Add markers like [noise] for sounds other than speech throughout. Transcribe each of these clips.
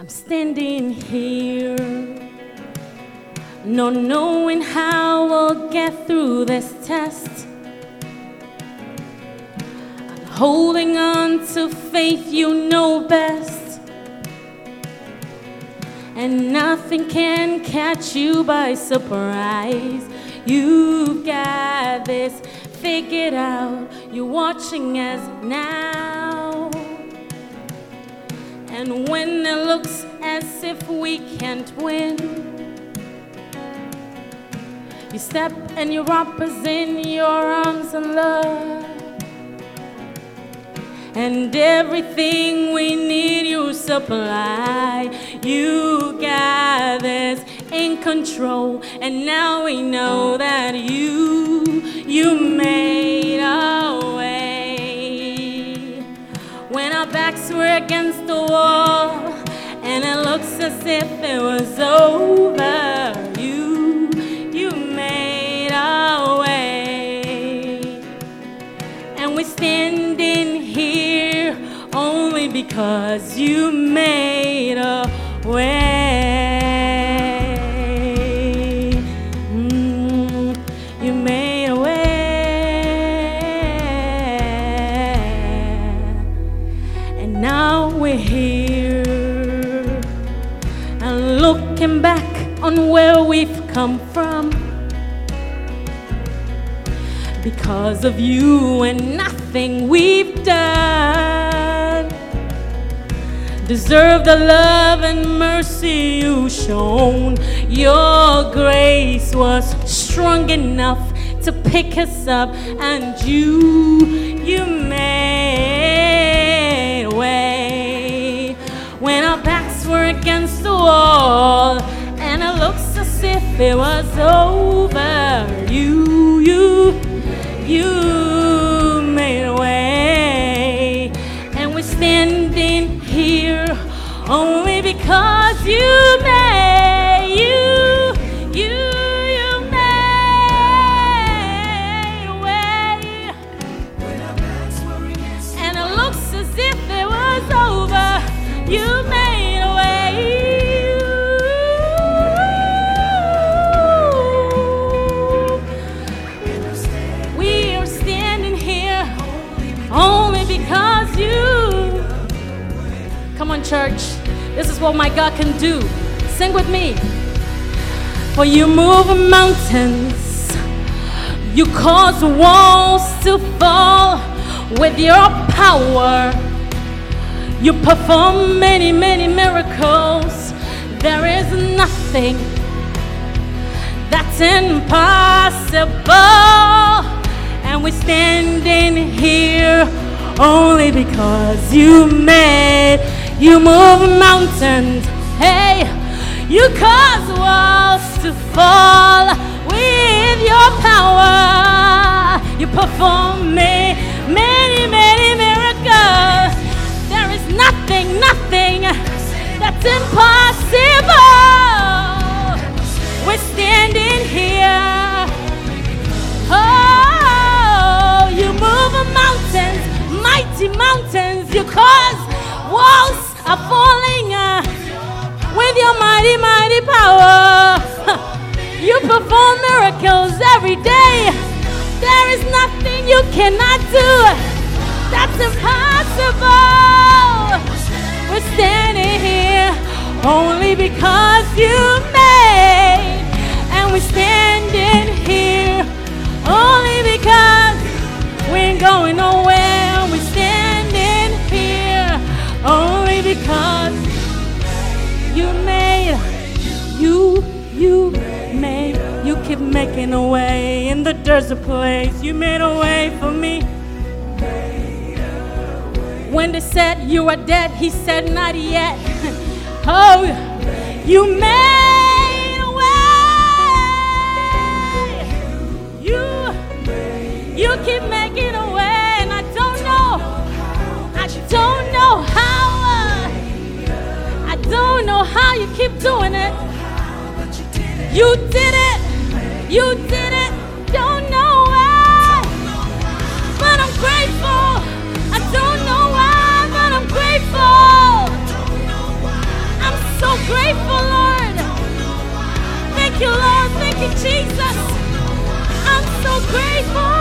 I'm standing here, not knowing how I'll get through this test. I'm holding on to faith you know best. And nothing can catch you by surprise. You've got this figured out. You're watching us now. And when it looks as if we can't win, you step and you wrap us in your arms and love. And everything we need you supply. You got this in control. And now we know that you, you made a backs were against the wall, and it looks as if it was over. You, you made a way. And we're standing here only because you made a way. On where we've come from. Because of you and nothing we've done. Deserve the love and mercy you shown. Your grace was strong enough to pick us up and you you made way. When our backs were against the wall it was over you you you what my God can do. Sing with me. For you move mountains. You cause walls to fall with your power. You perform many, many miracles. There is nothing that's impossible. And we're standing here only because you made, you move mountains. Hey, you cause walls to fall with your power. You perform ma- many, many miracles. There is nothing, nothing that's impossible. We're standing here. Oh, you move mountains, mighty mountains. You cause walls are falling uh, with your mighty, mighty power. [laughs] You perform miracles every day. There is nothing you cannot do. That's impossible. We're standing here only because you made, and we're standing here only because we ain't going nowhere. Because you made, you, you made, you keep making a way in the desert place. You made a way for me. When they said you were dead, he said, Not yet. [laughs] oh, you made a way. You, you keep making don't know how, you how doing it. You did it. You did it. Don't know why, but I'm grateful. I don't know why, but I'm grateful. I'm so grateful, Lord. Thank you, Lord. Thank you, Jesus. I'm so grateful.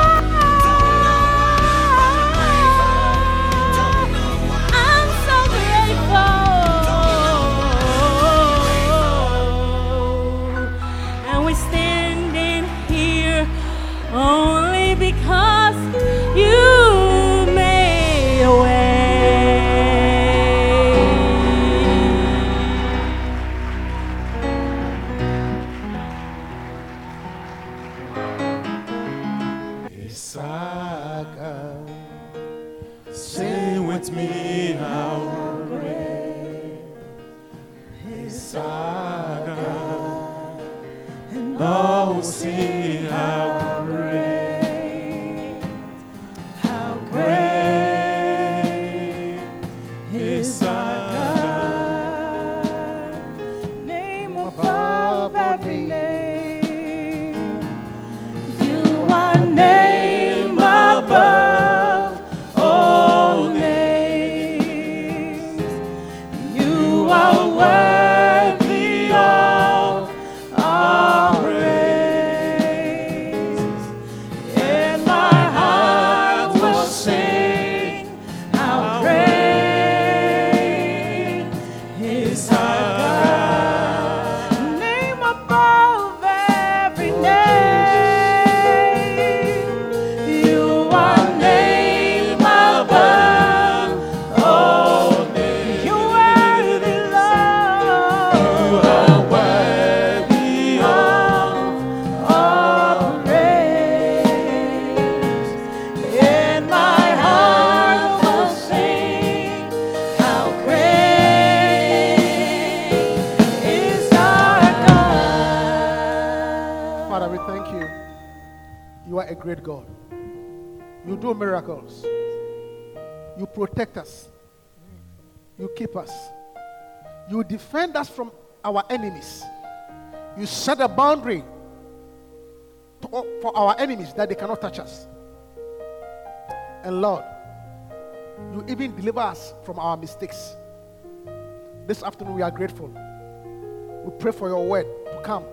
Great God. You do miracles. You protect us. You keep us. You defend us from our enemies. You set a boundary to- for our enemies that they cannot touch us. And Lord, you even deliver us from our mistakes. This afternoon, we are grateful. We pray for your word to come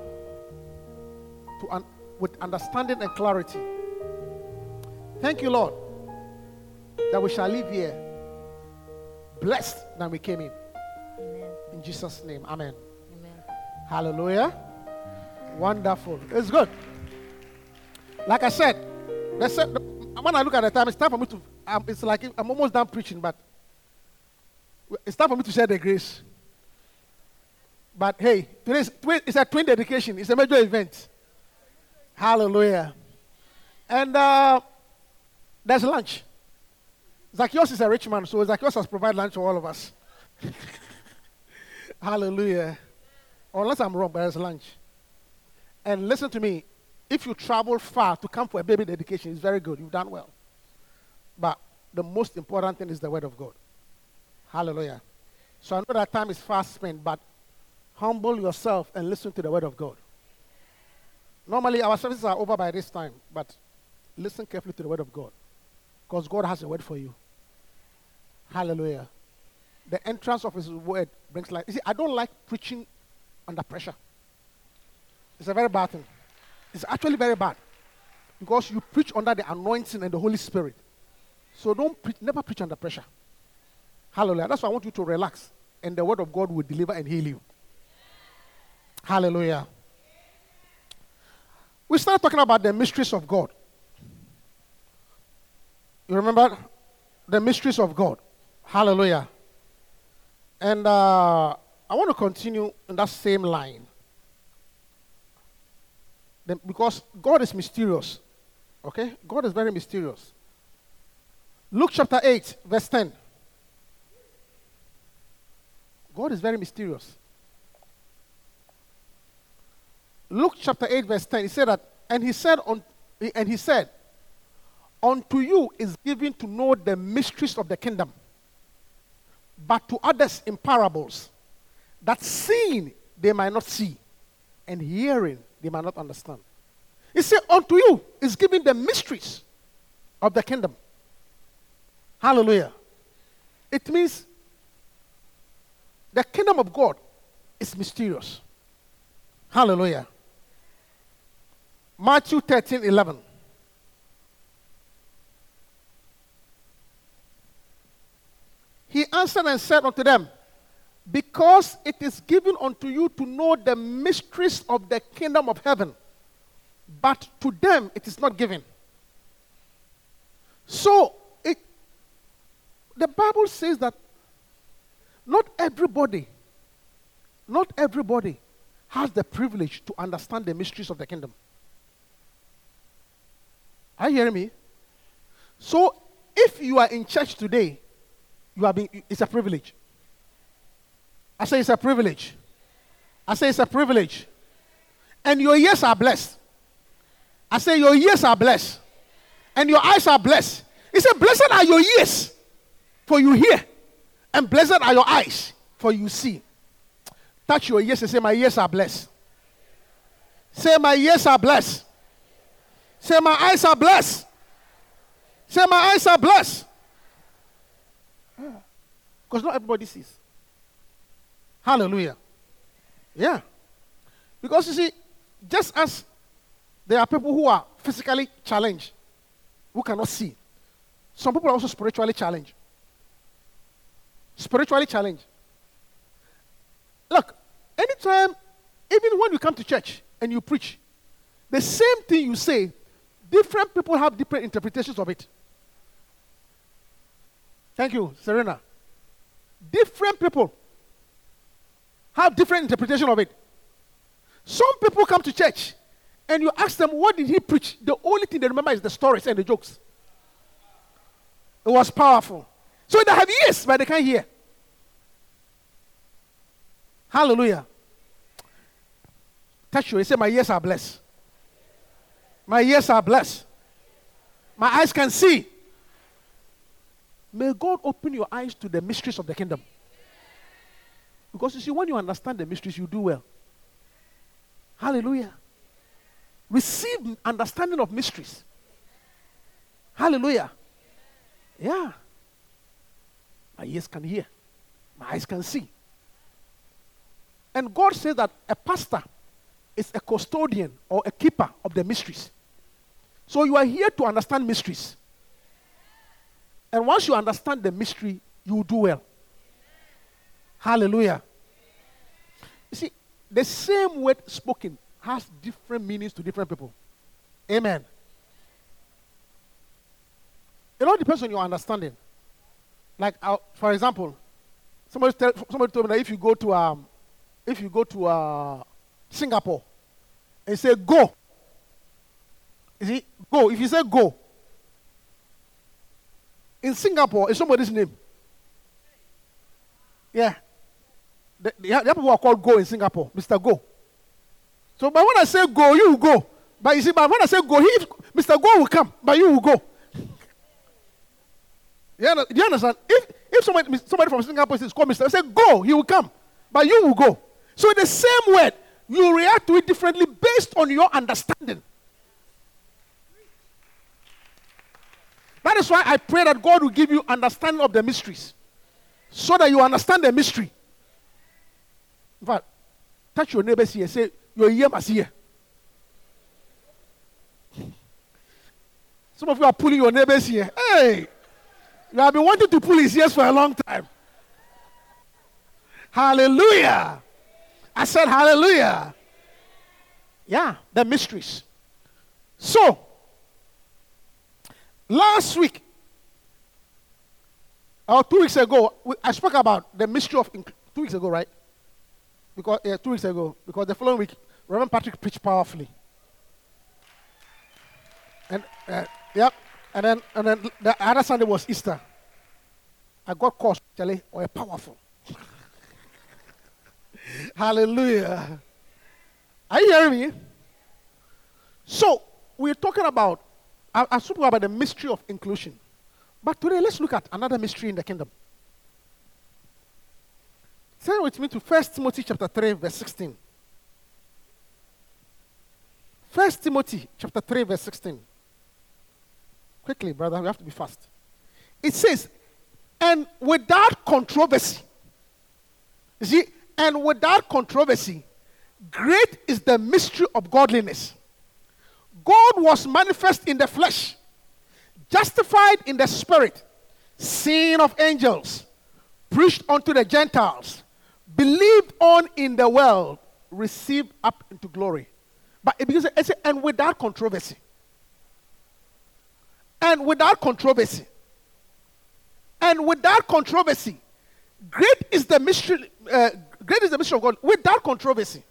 to un- with understanding and clarity. Thank you, Lord, that we shall live here blessed than we came in. In Jesus' name, Amen. Hallelujah. Wonderful. It's good. Like I said, when I look at the time, it's time for me to. Um, it's like I'm almost done preaching, but it's time for me to share the grace. But hey, today's it's a twin dedication. It's a major event. Hallelujah. And uh, there's lunch. Zacchaeus is a rich man, so Zacchaeus has provided lunch for all of us. [laughs] Hallelujah. Unless I'm wrong, but there's lunch. And listen to me. If you travel far to come for a baby dedication, it's very good. You've done well. But the most important thing is the word of God. Hallelujah. So I know that time is fast spent, but humble yourself and listen to the word of God. Normally, our services are over by this time, but listen carefully to the word of God because God has a word for you. Hallelujah. The entrance of his word brings life. You see, I don't like preaching under pressure. It's a very bad thing. It's actually very bad because you preach under the anointing and the Holy Spirit. So don't pre- never preach under pressure. Hallelujah. That's why I want you to relax, and the word of God will deliver and heal you. Hallelujah. We started talking about the mysteries of God. You remember the mysteries of God? Hallelujah. And uh, I want to continue in that same line. Then, because God is mysterious. Okay? God is very mysterious. Luke chapter 8, verse 10. God is very mysterious. Luke chapter 8, verse 10, he said that, and he said, on, and he said, Unto you is given to know the mysteries of the kingdom, but to others in parables, that seeing they might not see, and hearing, they might not understand. He said, Unto you is given the mysteries of the kingdom. Hallelujah. It means the kingdom of God is mysterious. Hallelujah. Matthew 13 11. He answered and said unto them, Because it is given unto you to know the mysteries of the kingdom of heaven, but to them it is not given. So, it, the Bible says that not everybody, not everybody has the privilege to understand the mysteries of the kingdom. Are you hearing me? So, if you are in church today, you are being, it's a privilege. I say it's a privilege. I say it's a privilege. And your ears are blessed. I say your ears are blessed. And your eyes are blessed. He said, Blessed are your ears, for you hear. And blessed are your eyes, for you see. Touch your ears and say, My ears are blessed. Say, My ears are blessed. Say, My eyes are blessed. Say, My eyes are blessed. Because not everybody sees. Hallelujah. Yeah. Because you see, just as there are people who are physically challenged, who cannot see, some people are also spiritually challenged. Spiritually challenged. Look, anytime, even when you come to church and you preach, the same thing you say, different people have different interpretations of it. Thank you, Serena. Different people have different interpretation of it. Some people come to church and you ask them, what did he preach? The only thing they remember is the stories and the jokes. It was powerful. So they have ears, but they can't hear. Hallelujah. Touch you. He said, My ears are blessed. My ears are blessed. My eyes can see. May God open your eyes to the mysteries of the kingdom. Because you see, when you understand the mysteries, you do well. Hallelujah. Receive understanding of mysteries. Hallelujah. Yeah. My ears can hear, my eyes can see. And God says that a pastor is a custodian or a keeper of the mysteries. So you are here to understand mysteries. And once you understand the mystery, you will do well. Hallelujah. You see, the same word spoken has different meanings to different people. Amen. It all depends on your understanding. Like, uh, for example, somebody, tell, somebody told me that if you go to um, if you go to uh, Singapore and say go, is it go? If you say go, in Singapore, is somebody's name. Yeah. The, the, the people are called Go in Singapore, Mr. Go. So, but when I say go, you go. But you see, but when I say go, he, Mr. Go will come, but you will go. You under- you understand? If if somebody somebody from Singapore says call Mr. I say go, he will come, but you will go. So in the same word, you react to it differently based on your understanding. That is why I pray that God will give you understanding of the mysteries, so that you understand the mystery. In fact, touch your neighbors here. Say your ear must hear. Some of you are pulling your neighbors here. Hey, you have been wanting to pull his ears for a long time. Hallelujah. I said hallelujah. Yeah, the mysteries. So, last week, or two weeks ago, I spoke about the mystery of inc- two weeks ago, right? Because yeah, two weeks ago, because the following week, Reverend Patrick preached powerfully. And uh, yep, and then and then the other Sunday was Easter. I got caught actually, or powerful. [laughs] Hallelujah. Are you hearing me? So we're talking about I, I spoke about the mystery of inclusion. But today let's look at another mystery in the kingdom. Turn with me to 1 Timothy chapter 3, verse 16. 1 Timothy chapter 3, verse 16. Quickly, brother, we have to be fast. It says, and without controversy, you see, and without controversy, great is the mystery of godliness. God was manifest in the flesh, justified in the spirit, seen of angels, preached unto the Gentiles, believed on in the world, received up into glory. But it begins, and without controversy. And without controversy. And without controversy. Great is the mystery, uh, great is the mystery of God. Without controversy.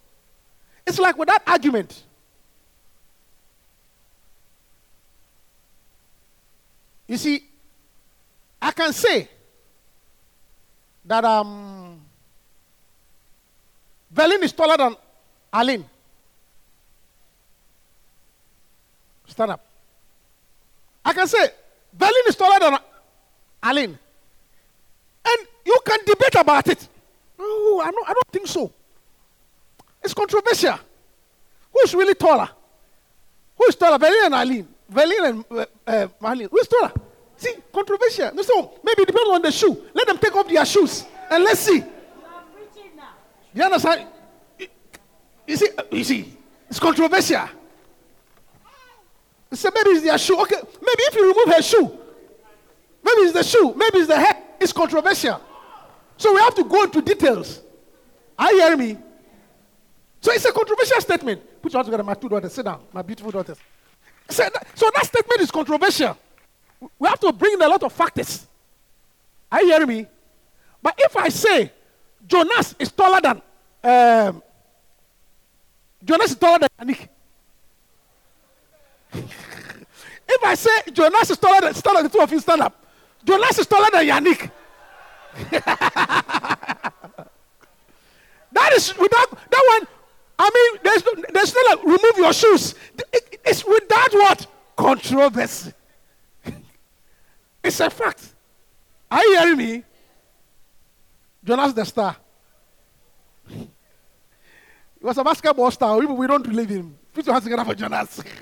It's like without argument. You see, I can say that um, Berlin is taller than Aline. Stand up. I can say Berlin is taller than Aline. And you can debate about it. No, I don't, I don't think so. It's controversial. Who's really taller? Who is taller, Berlin and Aline? Berlin and uh, uh. Who's taller? See, controversial. No, so maybe depends on the shoe. Let them take off their shoes and let's see. You understand? You see, you see, it's controversial. So maybe it's their shoe. Okay, maybe if you remove her shoe, maybe it's the shoe, maybe it's the hair. It's controversial. So we have to go into details. Are you hearing me? So it's a controversial statement. Put your hands together, my two daughters. Sit down, my beautiful daughters. So that, so that statement is controversial. We have to bring in a lot of factors. Are you hearing me? But if I say Jonas is taller than um, Jonas is taller than Yannick. [laughs] if I say Jonas is taller than stand up, the two of you stand up. Jonas is taller than Yannick. [laughs] that is without that one. I mean, there's no, there's no like remove your shoes. It- it's without what controversy. [laughs] it's a fact. Are you hearing me? Jonas the star. He was a basketball star. We, we don't believe him. Put your hands together for Jonas. [laughs]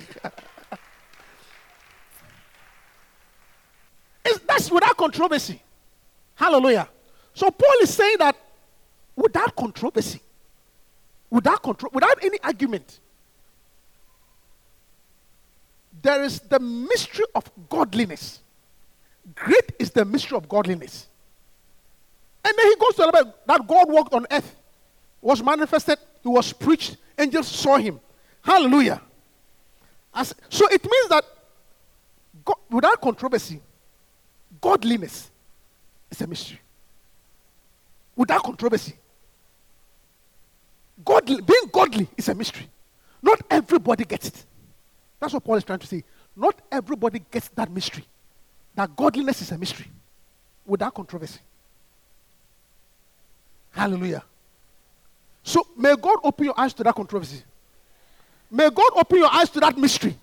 It's, that's without controversy. Hallelujah. So Paul is saying that without controversy, without control, without any argument, there is the mystery of godliness. Great is the mystery of godliness. And then he goes to about that God walked on earth, was manifested, he was preached, angels saw him. Hallelujah. As, so it means that God, without controversy, godliness is a mystery. Without controversy. Godly, being godly is a mystery. Not everybody gets it. That's what Paul is trying to say. Not everybody gets that mystery. That godliness is a mystery. Without controversy. Hallelujah. So may God open your eyes to that controversy. May God open your eyes to that mystery.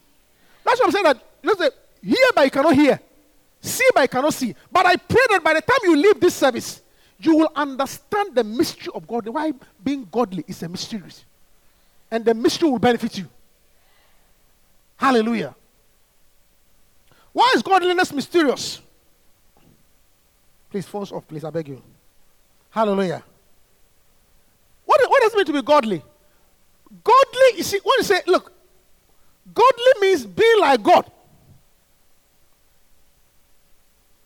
That's what I'm saying. That you say, hear but you cannot hear, see but you cannot see. But I pray that by the time you leave this service, you will understand the mystery of God. Why being godly is a mystery, and the mystery will benefit you. Hallelujah. Why is godliness mysterious? Please, phones off, please. I beg you. Hallelujah. What, what does it mean to be godly? Godly, you see, when you say, look, godly means being like God.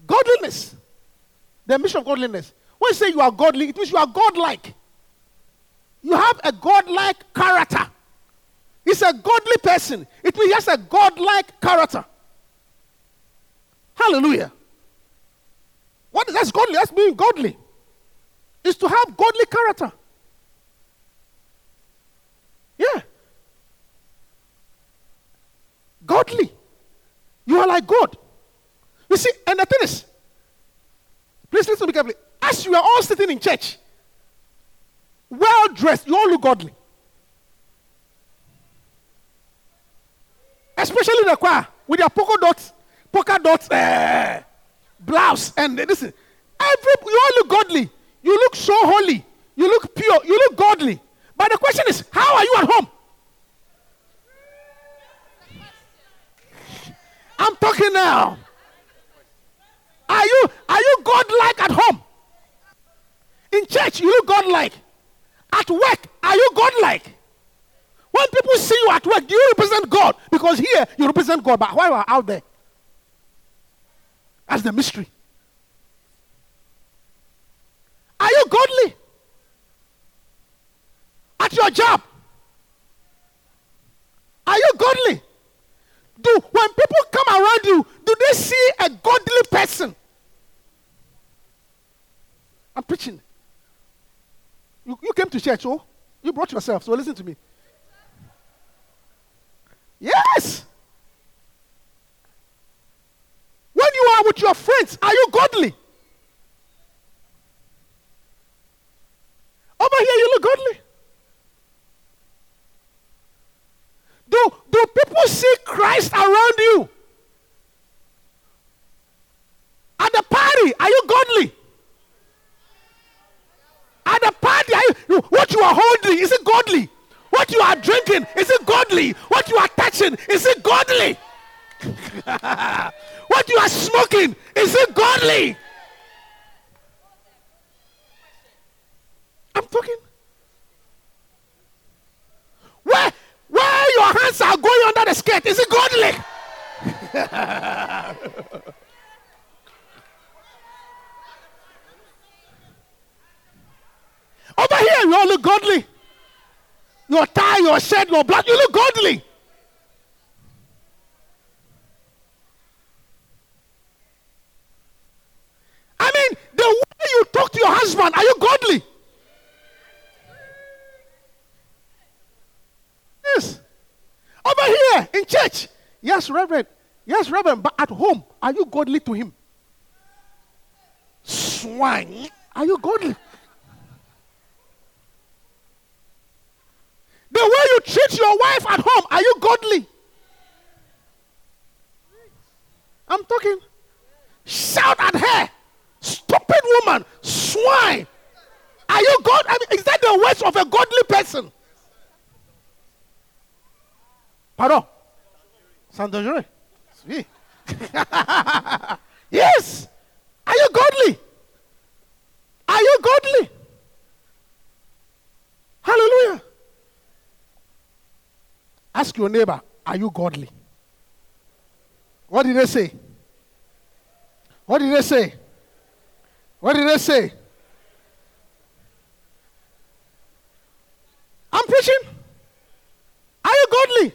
Godliness. The mission of godliness. When you say you are godly, it means you are godlike. You have a godlike character. He's a godly person. It means he has a godlike character. Hallelujah. What is that's godly? That's being godly. Is to have godly character. Yeah. Godly. You are like God. You see, and the thing is, please listen to me carefully. As you are all sitting in church, well dressed, you all look godly. Especially the choir with their polka dots, polka dots, eh, blouse, and listen. Every you all look godly. You look so holy. You look pure. You look godly. But the question is, how are you at home? I'm talking now. Are you are you godlike at home? In church, you look godlike. At work, are you godlike? When people see you at work, do you represent God? Because here you represent God, but why you are out there? That's the mystery. Are you godly? At your job? Are you godly? Do when people come around you, do they see a godly person? I'm preaching. You, you came to church, oh? You brought yourself, so listen to me. Yes. When you are with your friends, are you godly? Over here, you look godly. Do, do people see Christ around you? At the party, are you godly? At the party, you, what you are holding, is it godly? What you are drinking, is it godly? What you are touching, is it godly? [laughs] what you are smoking, is it godly? I'm talking. Where, where your hands are going under the skirt, is it godly? [laughs] Over here, you all look godly. Your tie, your shirt, your blood, you look godly. I mean, the way you talk to your husband, are you godly? Yes. Over here in church, yes, Reverend. Yes, Reverend. But at home, are you godly to him? Swine. Are you godly? The way you treat your wife at home, are you godly? I'm talking. Shout at her. Stupid woman. Swine. Are you God? I mean, is that the words of a godly person? Pardon? Oui. [laughs] yes. Are you godly? Are you godly? Hallelujah. Ask your neighbor, are you godly? What did they say? What did they say? What did they say? I'm preaching. Are you godly?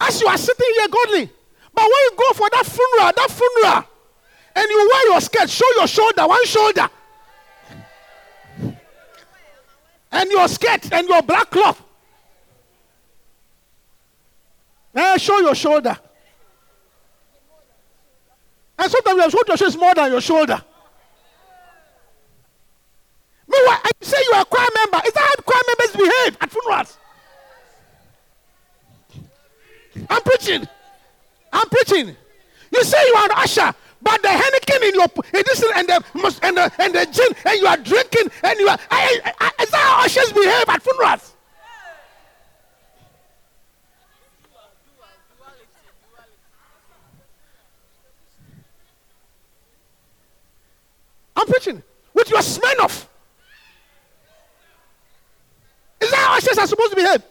As you are sitting here godly. But when you go for that funeral, that funeral, and you wear your skirt, show your shoulder, one shoulder. And your skirt and your black cloth. Eh, show your shoulder. And sometimes your shoulder is more than your shoulder. Meanwhile, you say you are a choir member. Is that how choir members behave at funerals? I'm preaching. I'm preaching. You say you are an usher, but the Heineken in your in this and the and the and the gin, and you are drinking, and you are. I, I, I, is that how ushers behave at funerals? I'm preaching What with your Smirnoff. Is that how ushers are supposed to behave?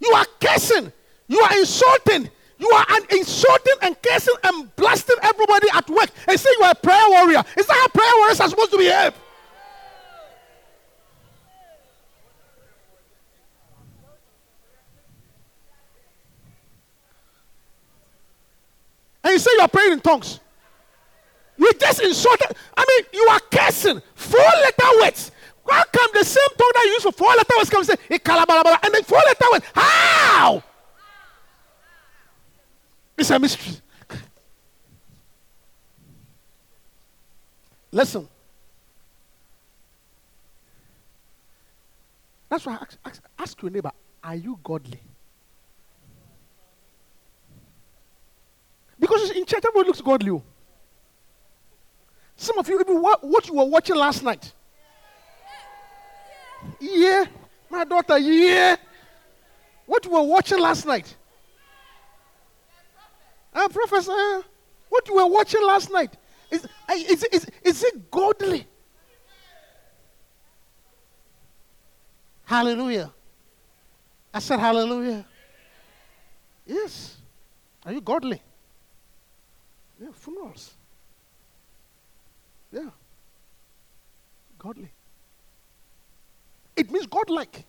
You are cursing. You are insulting. You are insulting and cursing and blasting everybody at work and say you are a prayer warrior. Is that how prayer warriors are supposed to behave? Say you are praying in tongues. You just insulted. I mean, you are cursing. Four letter words. How come the same tongue that you use for four letter words come say "Ikalabalabala," and then four letter words? How? It's a mystery. Listen. That's why I ask, ask, ask your neighbor, are you godly? Because it's in church, everybody looks godly. oh. Some of you, even what, what you were watching last night. Yeah, my daughter, yeah. What you were watching last night. Uh, professor, what you were watching last night. Is, is, is, is it godly? Hallelujah. I said hallelujah. Yes. Are you godly? Yeah, funerals. Yeah. Godly. It means godlike.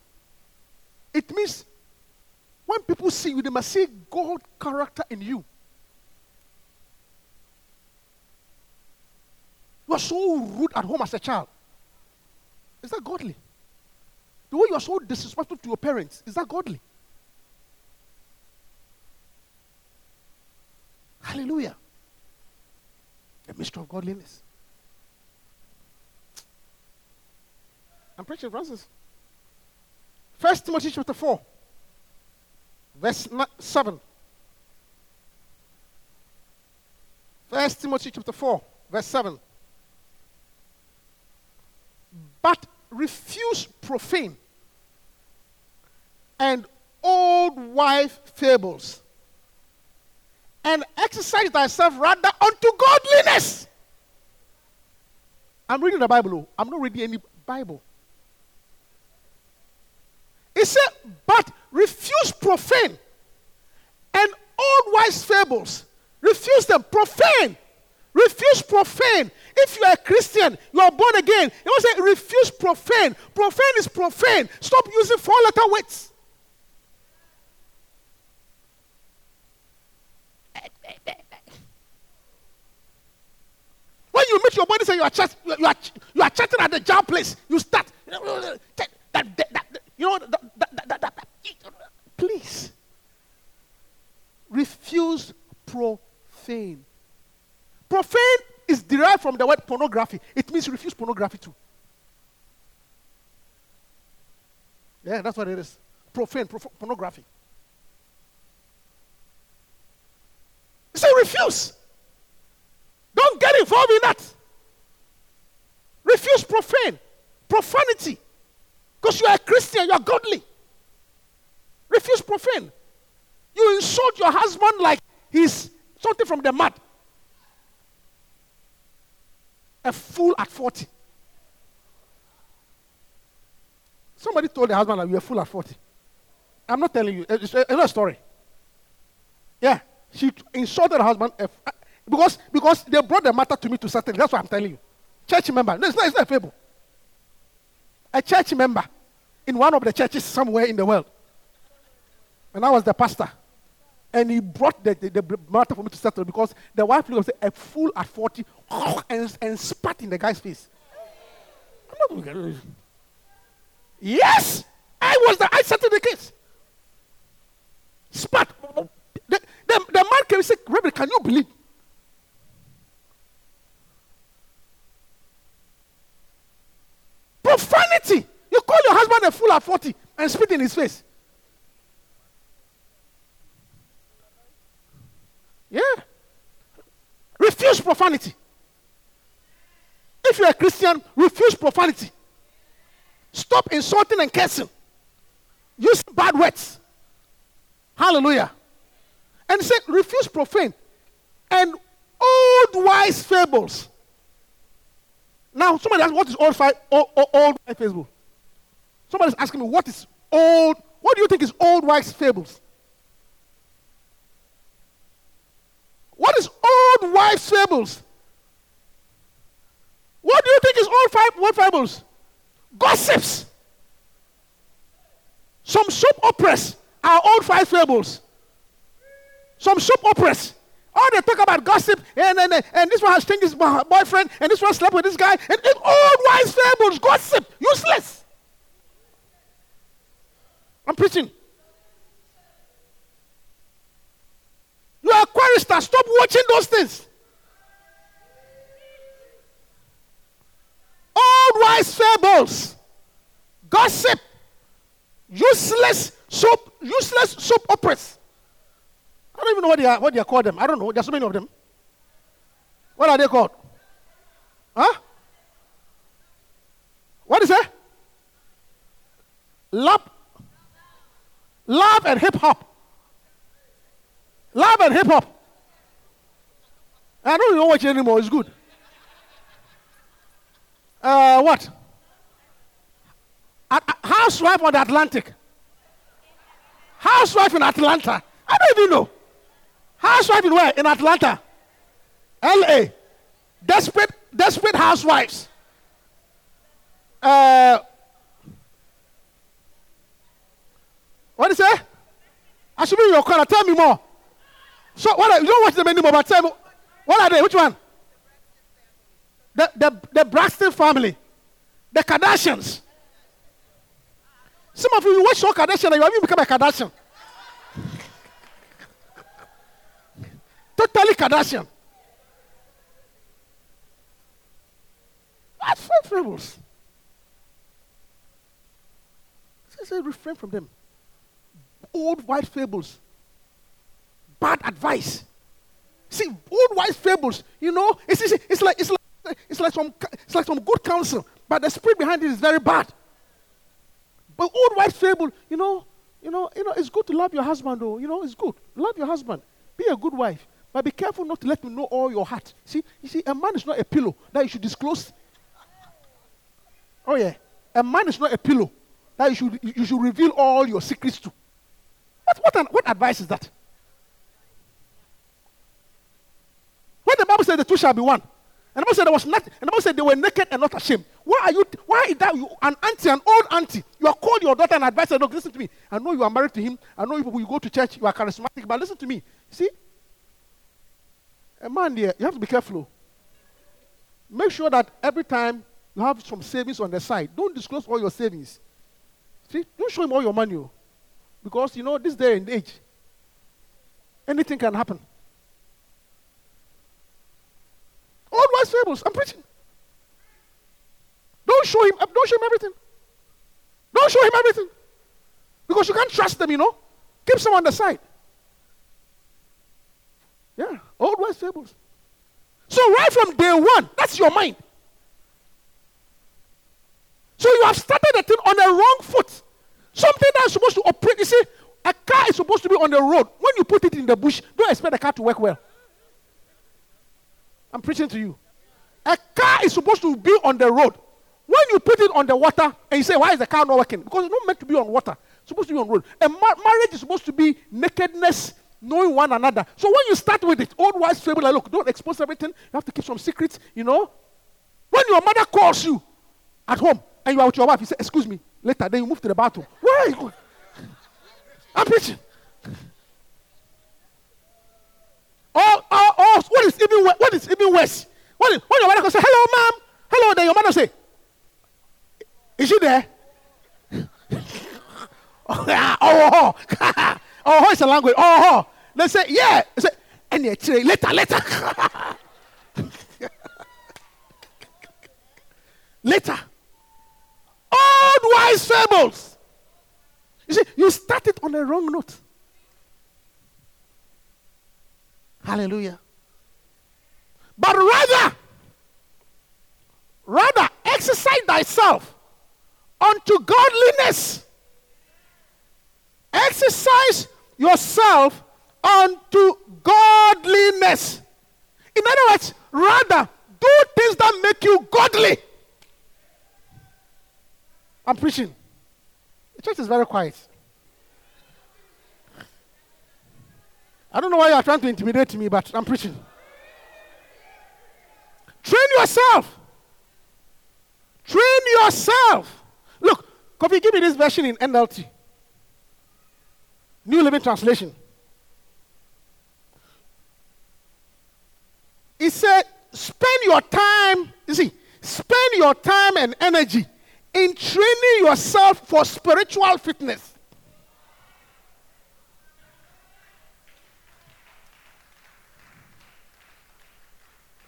It means when people see you, they must see God character in you. You are so rude at home as a child. Is that godly? The way you are so disrespectful to your parents, is that godly? Hallelujah. The mystery of godliness. I'm preaching, Francis. First Timothy chapter 4, verse 7. First Timothy chapter 4, verse 7. But refuse profane and old wife fables, and exercise thyself rather unto godliness. I'm reading the Bible. oh. I'm not reading any Bible. It said, but refuse profane and old wise fables. Refuse them. Profane. Refuse profane. If you are a Christian, you are born again. It was say refuse profane. Profane is profane. Stop using four letter words. When you meet your body, say you are chat, you are you are chatting at the jar place. You start. That, that, that, you know, that, that, that, that- please refuse profane. Profane is derived from the word pornography. It means refuse pornography too. Yeah, that's what it is. Profane, prof- pornography. Say refuse. Don't get involved in that. Refuse profane, profanity. Because you are a Christian, you are godly. Refuse profane. You insult your husband like he's something from the mud. A fool at 40. Somebody told the husband that you're a fool at 40. I'm not telling you. It's a, it's a story. Yeah. She insulted her husband f- because, because they brought the matter to me to settle. That's what I'm telling you. Church member. No, it's not, it's not a fable. A church member in one of the churches somewhere in the world. And I was the pastor. And he brought the, the, the matter for me to settle because the wife was a fool at 40 [laughs] and, and spat in the guy's face. I'm not going to Yes! I was the I settled the case. Spat. The, the, the man came and said, Reverend, can you believe? Profanity. You call your husband a fool at 40 and spit in his face. Yeah. Refuse profanity. If you're a Christian, refuse profanity. Stop insulting and cursing. Use bad words. Hallelujah. And say, refuse profane and old wise fables. Now, somebody asks, what is old, fi- old, old, old wise fable? Somebody's asking me, what is old, what do you think is old wise fables? What is old wise fables? What do you think is old fi- what fables? Gossips. Some soap operas are old five fables. Some soap operas. All they talk about gossip, and, and, and this one has changed his boyfriend, and this one slept with this guy, and, and old wise fables, gossip, useless. I'm preaching. You are a chorister, stop watching those things. Old wise fables, gossip, useless soap, useless soap operas. I don't even know what they are, what they are called them. I don't know. There's so many of them. What are they called? Huh? What is it? Lap. Love and hip hop. Love and hip hop. I don't even watch it anymore. It's good. Uh, what? Housewife on the Atlantic. Housewife in Atlanta. I don't even know. Housewife in where? In Atlanta. L.A. Desperate, desperate housewives. Uh, what is it? I should be in your corner. Tell me more. So what? Are, you don't watch them anymore, but tell me, what are they? Which one? The the the Braxton family, the Kardashians. Some of you, you watch your Kardashian and you haven't become a Kardashian. Totally Kardashian. That's five fables. Say, say, refrain from them. Old white fables. Bad advice. See, old white fables, you know, it's, it's, it's like it's like it's like some it's like some good counsel, but the spirit behind it is very bad. But old white fable, you know, you know, you know, it's good to love your husband, though. You know, it's good. Love your husband. Be a good wife. But be careful not to let me know all your heart. See, you see, a man is not a pillow that you should disclose. Oh yeah. A man is not a pillow that you should you should reveal all your secrets to. What what an, what advice is that? When the Bible said the two shall be one, and the Bible said there was nothing, and the Bible said they were naked and not ashamed. Why are you? Why is that you an auntie, an old auntie? You are called your daughter and advised her, look, listen to me. I know you are married to him. I know you, you go to church. You are charismatic, but listen to me. See, a man there, you have to be careful. oh. Make sure that every time you have some savings on the side, don't disclose all your savings. See, don't show him all your money, oh. because you know this day and age, anything can happen. All wise fables. I'm preaching. Don't show him. Don't show him everything. Don't show him everything, because you can't trust them. You know, keep some on the side. Yeah, old wise fables. So right from day one, that's your mind. So you have started the thing on the wrong foot. Something that's supposed to operate. You see, a car is supposed to be on the road. When you put it in the bush, don't expect the car to work well. I'm preaching to you. A car is supposed to be on the road. When you put it on the water and you say, why is the car not working? Because it's not meant to be on water. It's supposed to be on road. A ma- marriage is supposed to be nakedness, knowing one another. So when you start with it, old wise fable, like, look, don't expose everything. You have to keep some secrets, you know. When your mother calls you at home and you are with your wife, you say, excuse me, later, then you move to the bathroom. Where are you going? I'm preaching. Oh, oh, oh, what is even what is even worse? What is, when your mother say, hello, ma'am, hello, then your mother say, is she there? [laughs] oh, oh, oh, [laughs] oh, it's a language. Oh. They say, yeah. They say, say, later, later. [laughs] later. Old wise fables. You see, you started on the wrong note. Hallelujah. But rather, rather exercise thyself unto godliness. Exercise yourself unto godliness. In other words, rather do things that make you godly. I'm preaching. The church is very quiet. I don't know why you are trying to intimidate me, but I'm preaching. Train yourself. Train yourself. Look, Kofi, give me this version in NLT. New Living Translation. He said, spend your time, you see, spend your time and energy in training yourself for spiritual fitness.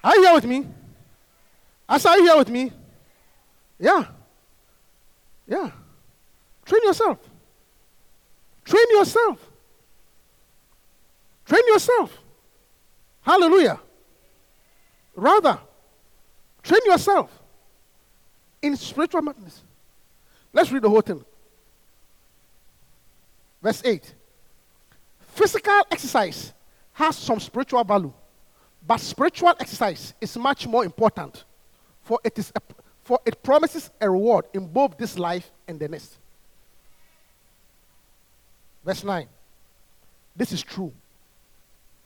Are you here with me? Said, are you here with me? Yeah. Yeah. Train yourself. Train yourself. Train yourself. Hallelujah. Rather, train yourself in spiritual madness. Let's read the whole thing. Verse 8. Physical exercise has some spiritual value, but spiritual exercise is much more important, for it, is a, for it promises a reward in both this life and the next. Verse 9. This is true.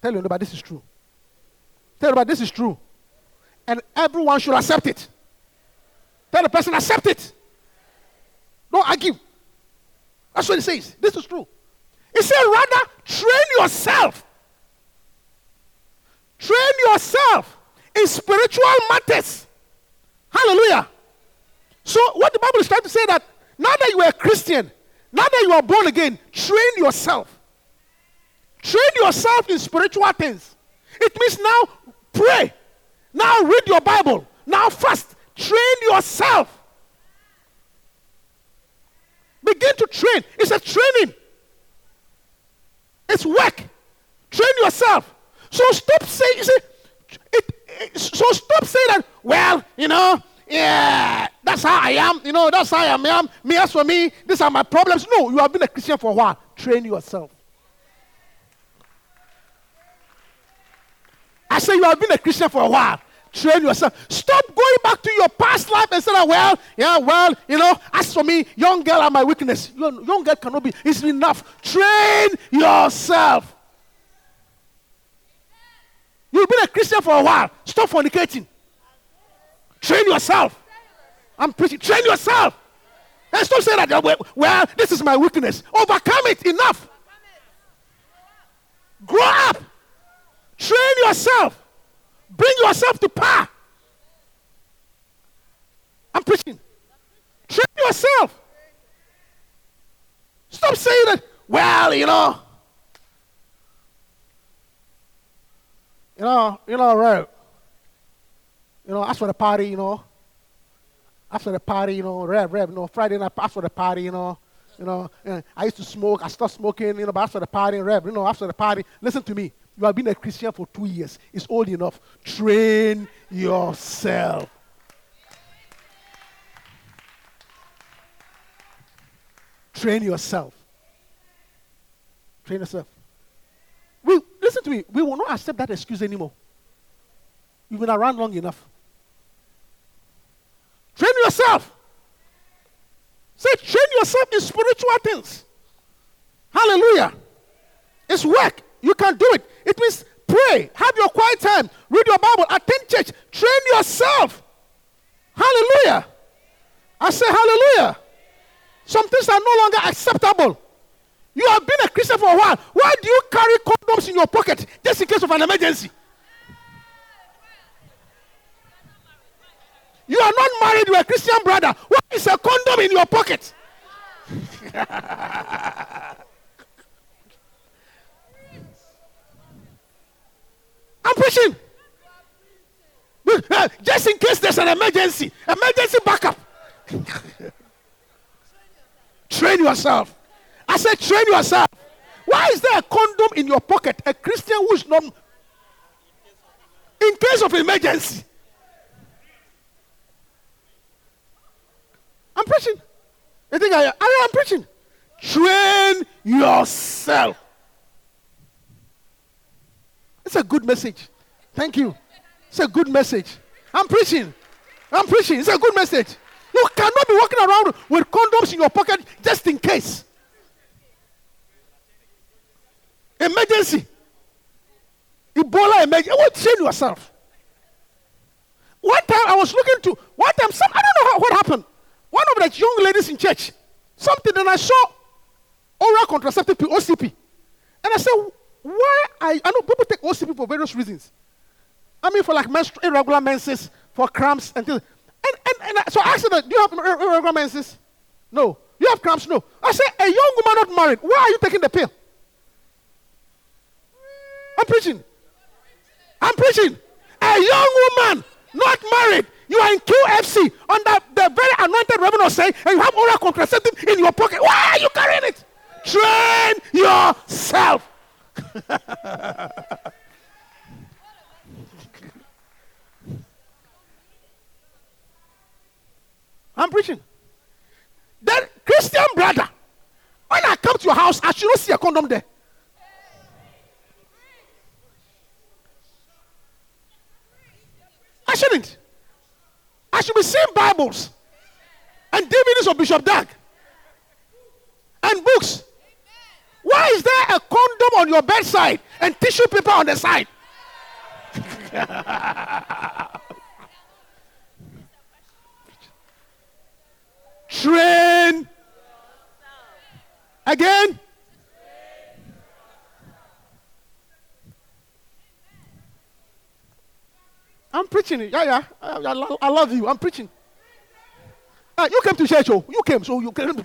Tell your neighbor this is true. Tell your neighbor this is true. And everyone should accept it. Tell the person, accept it. Don't argue. That's what it says. This is true. It said, rather, train yourself. Train yourself in spiritual matters. Hallelujah. So, what the Bible is trying to say that now that you are a Christian, now that you are born again, train yourself. Train yourself in spiritual things. It means now pray. Now read your Bible. Now fast. Train yourself. Begin to train. It's a training. It's work. Train yourself. So stop saying, you see, it, it- so stop saying that, well, you know, yeah, that's how I am, you know, that's how I am. am. Me, as for me, these are my problems. No, you have been a Christian for a while. Train yourself. I say you have been a Christian for a while. Train yourself. Stop going back to your past life and say, well, yeah, well, you know, as for me, young girl are my weakness. Young girl cannot be. It's enough. Train yourself. You've been a Christian for a while. Stop fornicating. Train yourself. I'm preaching. Train yourself. And stop saying that, well, this is my weakness. Overcome it. Enough. Grow up. Train yourself. Bring yourself to power. I'm preaching. Train yourself. Stop saying that, well, you know, you know, you know, right. You know, after the party, you know, after the party, you know, rev, rev, you know, Friday night after the party, you know, you know, I used to smoke, I stopped smoking, you know, but after the party, rev, you know, after the party, listen to me. You have been a Christian for two years. It's old enough. Train yourself. Train yourself. Train yourself. We listen to me. We will not accept that excuse anymore. You've been around long enough. Train yourself. Say, train yourself in spiritual things. Hallelujah. It's work. You can do it. It means pray, have your quiet time, read your Bible, attend church, train yourself. Hallelujah. I say hallelujah. Some things are no longer acceptable. You have been a Christian for a while. Why do you carry condoms in your pocket just in case of an emergency? You are not married, you are a Christian brother. What is a condom in your pocket? [laughs] I'm preaching. Just in case there's an emergency, emergency backup. [laughs] train yourself. I said, train yourself. Why is there a condom in your pocket? A Christian who is not. In case of emergency. I'm preaching. You think I, I am preaching? Train yourself. It's a good message. Thank you. It's a good message. I'm preaching. I'm preaching. It's a good message. You cannot be walking around with condoms in your pocket just in case. Emergency. Ebola emergency. What train yourself? One time I was looking to one time some I don't know how, what happened. One of the young ladies in church, something, and I saw oral contraceptive pill, OCP. And I said, why I, I know people take OCP for various reasons. I mean, for like menstru- irregular menses, for cramps and things. And, and, and I, so I asked her, do you have irregular menses? No. You have cramps? No. I said, a young woman not married, why are you taking the pill? I'm preaching. I'm preaching. A young woman not married. You are in QFC under the very anointed reverend of saying, and you have oral contraceptive in your pocket. Why are you carrying it? Train yourself. [laughs] I'm preaching. Then Christian brother, when I come to your house, I should not see a condom there. I shouldn't. I should be seeing Bibles and DVDs of Bishop Dag and books. Why is there a condom on your bedside and tissue paper on the side? [laughs] Train. Again. Preaching. Yeah, yeah. I, I I love you. I'm preaching. Ah, you came to church, oh. You came, so you came. [laughs]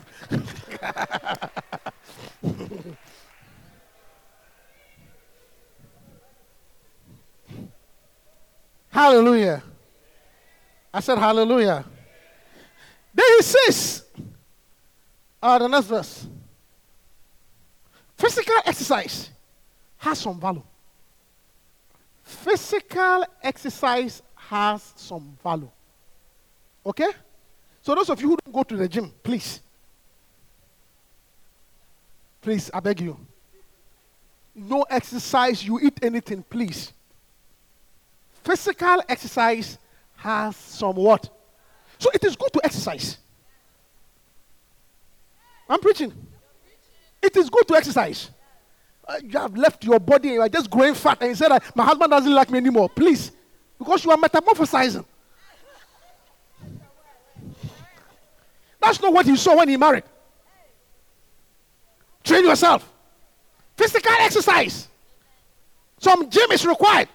hallelujah. I said hallelujah. Then he says, uh, the next verse. Physical exercise has some value. Physical exercise has some value. Okay? So those of you who don't go to the gym, please. Please, I beg you. No exercise, you eat anything, please. Physical exercise has some what? So it is good to exercise. I'm preaching. It is good to exercise. You have left your body you are just growing fat and you said my husband doesn't like me anymore. Please. Because you are metamorphosizing. That's not what he saw when he married. Train yourself. Physical exercise. Some gym is required.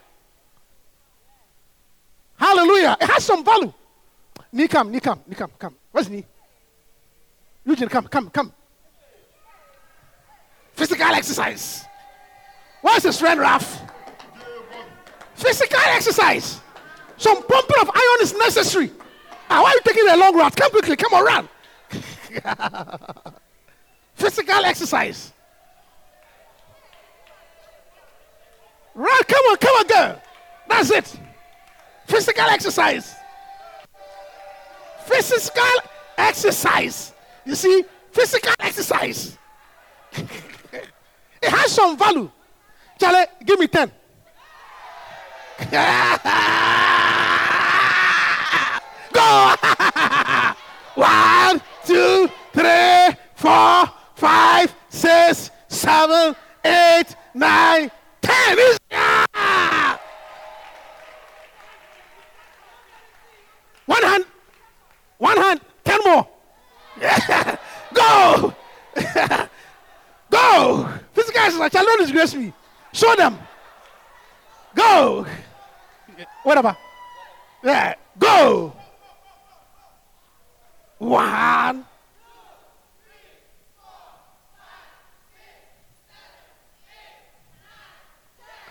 Hallelujah. It has some value. Knee come, knee come, knee come, come. Where's knee? Eugene, come, come, come. Physical exercise. What's the strength, Ralph? Physical exercise. Some pumping of iron is necessary. Ah, why are you taking a long route? Come quickly, come on, run. [laughs] Physical exercise. Run, come on, come on, girl. That's it. Physical exercise. Physical exercise. You see, physical exercise. [laughs] it has some value. Charlie, give me 10. [laughs] Go! [laughs] One, two, three, four, five, six, seven, eight, nine, ten. [laughs] One hand, one hand, ten more. Go! Go! Guys are like, don't disgrace me. Show them. Go! Whatever. Yeah. Go! One.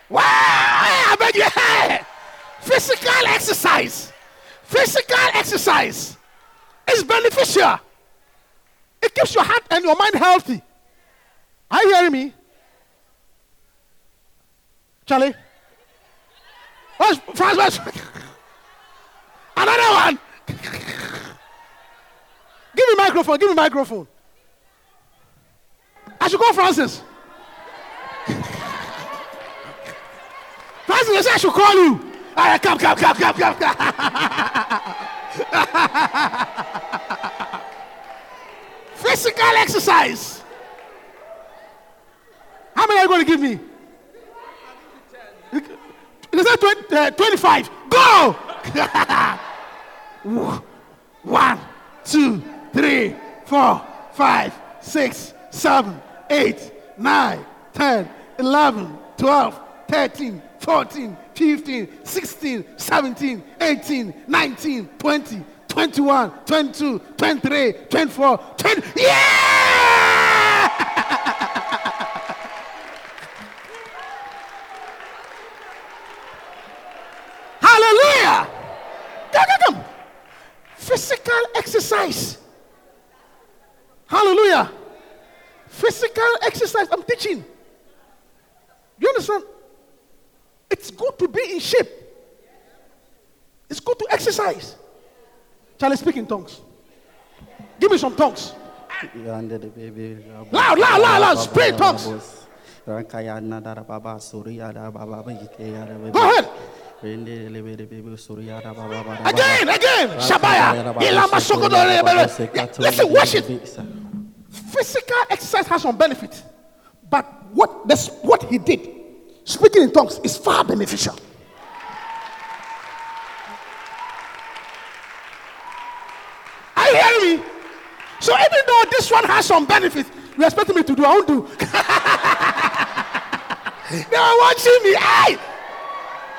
Wow! I beg you. hey! Physical exercise. Physical exercise is beneficial. It keeps your heart and your mind healthy. Are you hearing me? Charlie? Where's Franz? Where's Another one. Give me microphone. Give me microphone. I should call Francis. Francis, I should call you. Ah, All right, come, come, come, come, come, come. [laughs] Physical exercise. How many are you going to give me? They said 20, uh, 25. Go! [laughs] One, two, three, four, five, six, seven, eight, nine, 10, 11, 12, 13, 14, 15, 16, 17, 18, 19, 20, 21, 22, 23, 24, 20. Yeah! Hallelujah! Come, come, come. Physical exercise. Hallelujah. Physical exercise. I'm teaching. You understand? It's good to be in shape. It's good to exercise. Charlie, speak in tongues. Give me some tongues. Loud, loud, loud, loud. Spray tongues. Go ahead. Rende lebe de baby surya da baba baba. Again, again. Shabaya. Listen, watch it. Physical exercise has some benefit, but what this, what he did, speaking in tongues, is far beneficial. Are you hearing me? So even though this one has some benefit, you expect me to do, I won't do. [laughs] they are watching me. Hey,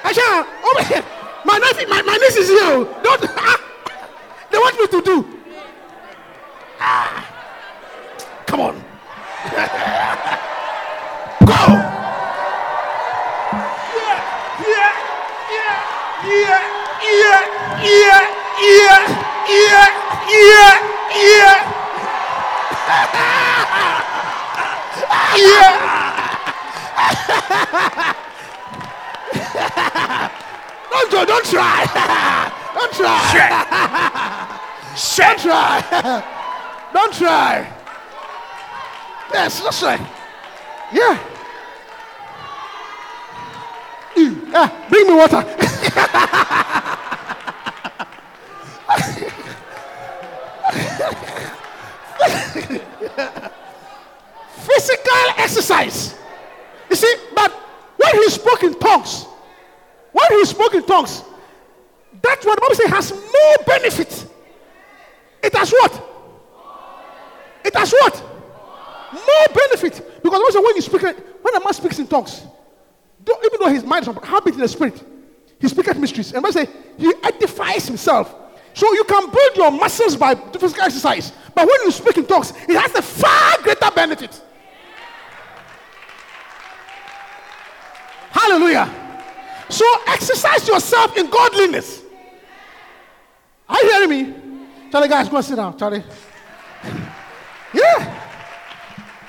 Asha, over here. My nephew, my, my niece is here. oh. Don't. they want me to do. Ah. Come on. [laughs] Go. Yeah, Yeah, yeah, yeah, yeah, yeah, yeah, yeah, yeah, [laughs] yeah. yeah. [laughs] don't do, don't try. don't try. Don't try. don't try. Yes, right. Yeah. Yeah, bring me water. [laughs] Physical exercise. You see, but when he spoke in tongues, when he spoke in tongues, that's what the Bible says has more benefit. It has what? It has what? More benefit. Because also when you speak, when a man speaks in tongues, even though his mind is habit in the spirit, he speaks mysteries. And I say he edifies himself. So you can build your muscles by physical exercise. But when you speak in tongues, it has a far greater benefit. Hallelujah. So exercise yourself in godliness. Are you hearing me? Charlie, guys, go and sit down, Charlie. [laughs] Yeah.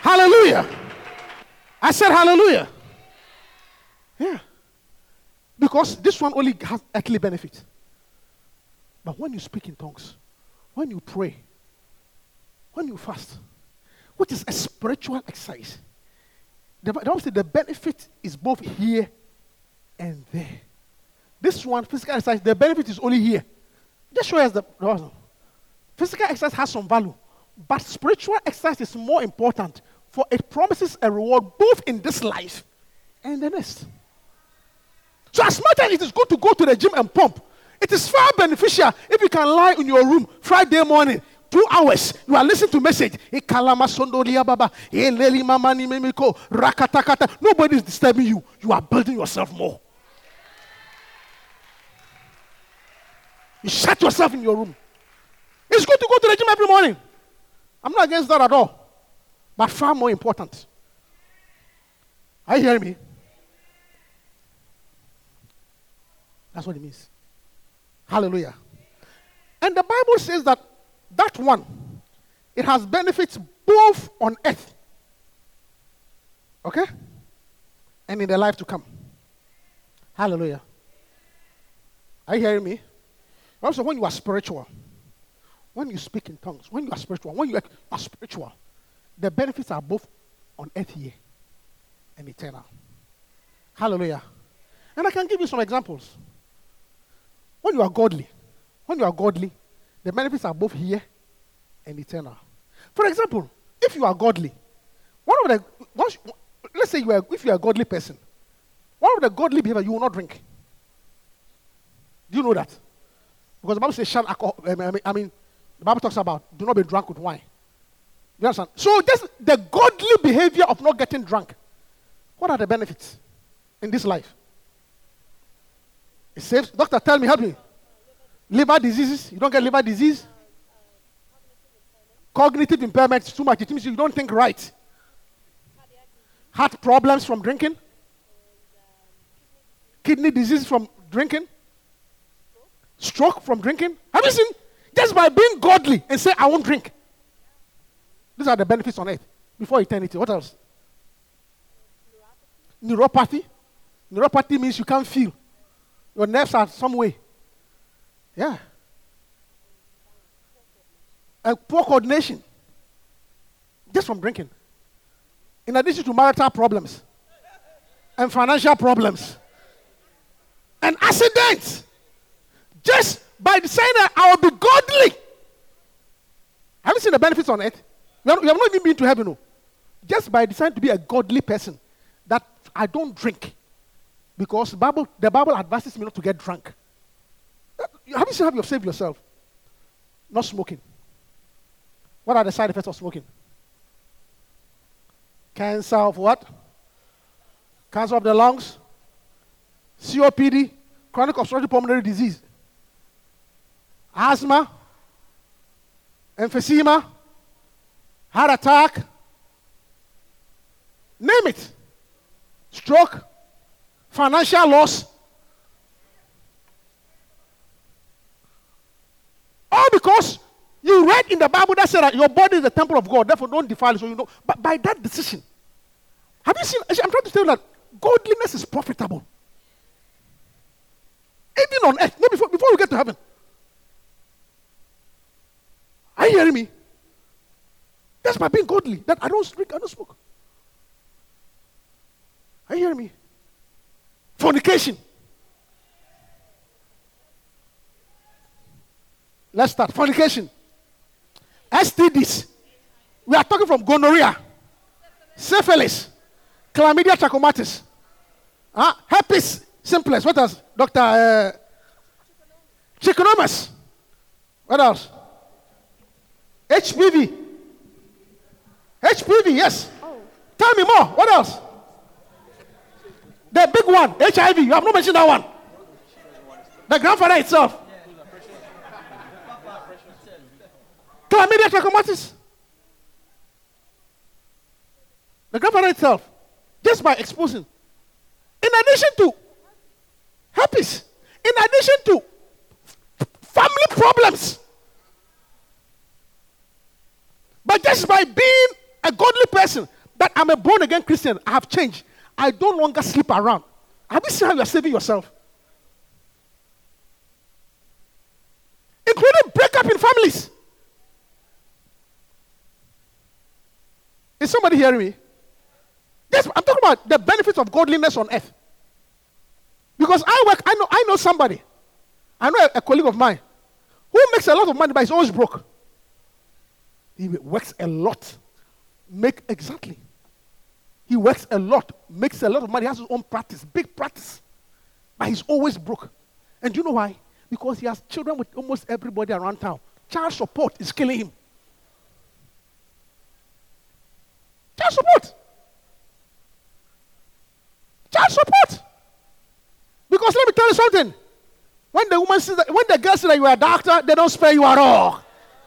Hallelujah. I said hallelujah. Yeah. Because this one only has earthly benefit. But when you speak in tongues, when you pray, when you fast, which is a spiritual exercise, the the the benefit is both here and there. This one, physical exercise, the benefit is only here. Just show us the, other. Physical exercise has some value, but spiritual exercise is more important, for it promises a reward both in this life and the next. So, as much as it is good to go to the gym and pump, it is far beneficial if you can lie in your room Friday morning, two hours. You are listening to message. Nobody is disturbing you. You are building yourself more. You shut yourself in your room. It's good to go to the gym every morning. I'm not against that at all. But far more important. Are you hearing me? That's what it means. Hallelujah. And the Bible says that that one, it has benefits both on earth, okay, and in the life to come. Hallelujah. Are you hearing me? Also, when you are spiritual, when you speak in tongues, when you are spiritual, when you are spiritual, the benefits are both on earth here and eternal. Hallelujah. And I can give you some examples. When you are godly, when you are godly, the benefits are both here and eternal. For example, if you are godly, one of the once, let's say you are if you are a godly person, one of the godly behavior you will not drink. Do you know that? Because the Bible says shun alcohol. I mean, the Bible talks about do not be drunk with wine. You understand? So just the godly behavior of not getting drunk. What are the benefits in this life? It saves. Doctor, tell me, help me. Liver diseases. You don't get liver disease. Cognitive impairment too much. It means you don't think right. Heart problems from drinking. Kidney disease from drinking. Stroke from drinking. Have you seen? Just by being godly and say, I won't drink. These are the benefits on earth before eternity. What else? Neuropathy. Neuropathy means you can't feel. Your nerves are some way. Yeah. and poor coordination just from drinking. In addition to marital problems and financial problems and accidents, just by saying that I will be godly. Have you seen the benefits on earth? You have, not even been to heaven, no. Just by deciding to be a godly person, that I don't drink, because the Bible, the Bible advises me not to get drunk. Uh, Have you seen how you have saved yourself? Not smoking. What are the side effects of smoking? Cancer of what? Cancer of the lungs, COPD, chronic obstructive pulmonary disease, asthma, emphysema, heart attack, name it, stroke, financial loss. All because you read in the Bible that said that your body is the temple of God, therefore don't defile it. So you know, but by that decision, have you seen? I'm trying to tell you that godliness is profitable. Even on earth, no, before, before we get to heaven. Are you hearing me? That's by being godly. That I don't drink, I don't smoke. Are you hearing me? Fornication. Let's start. Fornication. STDs. We are talking from gonorrhea, syphilis, chlamydia trachomatis, uh, herpes simplex. What else? Doctor uh. What else? HPV. HPV, yes. Tell me more. What else? The big one, HIV. You have not mentioned that one. The grandfather itself. Chlamydia trachomatis. The grandfather itself. Just by exposing. In addition to herpes. In addition to family problems. But just by being a godly person, that I'm a born again Christian, I have changed. I don't longer sleep around. Have you seen how you are saving yourself? Including breakup in families. Is somebody hearing me? Yes, I'm talking about the benefits of godliness on earth. Because I work, I know, I know somebody. I know a, a colleague of mine who makes a lot of money, but he's always broke. He works a lot. Make exactly. He works a lot, makes a lot of money, has his own practice, big practice. But he's always broke. And do you know why? Because he has children with almost everybody around town. Child support is killing him. Child support. Child support. Because let me tell you something. When the woman says that, when the girl says that you are a doctor, they don't spare you at all.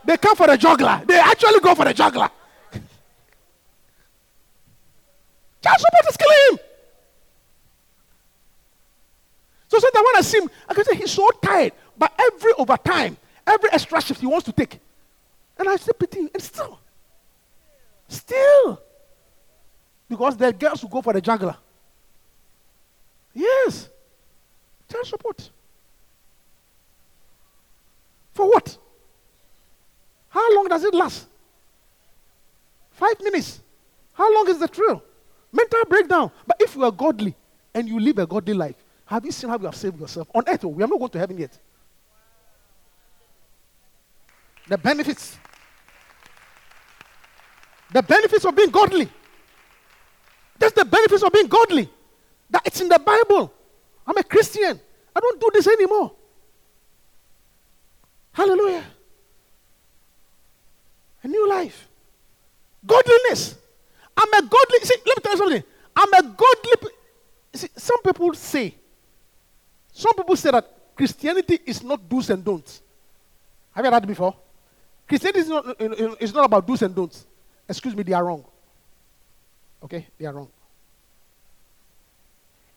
They come for the juggler. They actually go for the juggler. Child support is killing him. So sometimes when I see him, I can say he's so tired. But every overtime, every extra shift he wants to take. And I say pity. And still, still. Because are girls who go for the juggler. Yes. Child support. For what? How long does it last? Five minutes. How long is the trail? Mental breakdown. But if you are godly and you live a godly life, have you seen how you have saved yourself? On earth, oh, we are not going to heaven yet. The benefits. The benefits of being godly. That's the benefits of being godly. That it's in the Bible. I'm a Christian. I don't do this anymore. Hallelujah. A new life. Godliness. I'm a godly. See, let me tell you something. I'm a godly. See, some people say, some people say that Christianity is not do's and don'ts. Have you heard that before? Christianity is not, is not about do's and don'ts. Excuse me, they are wrong. Okay? They are wrong.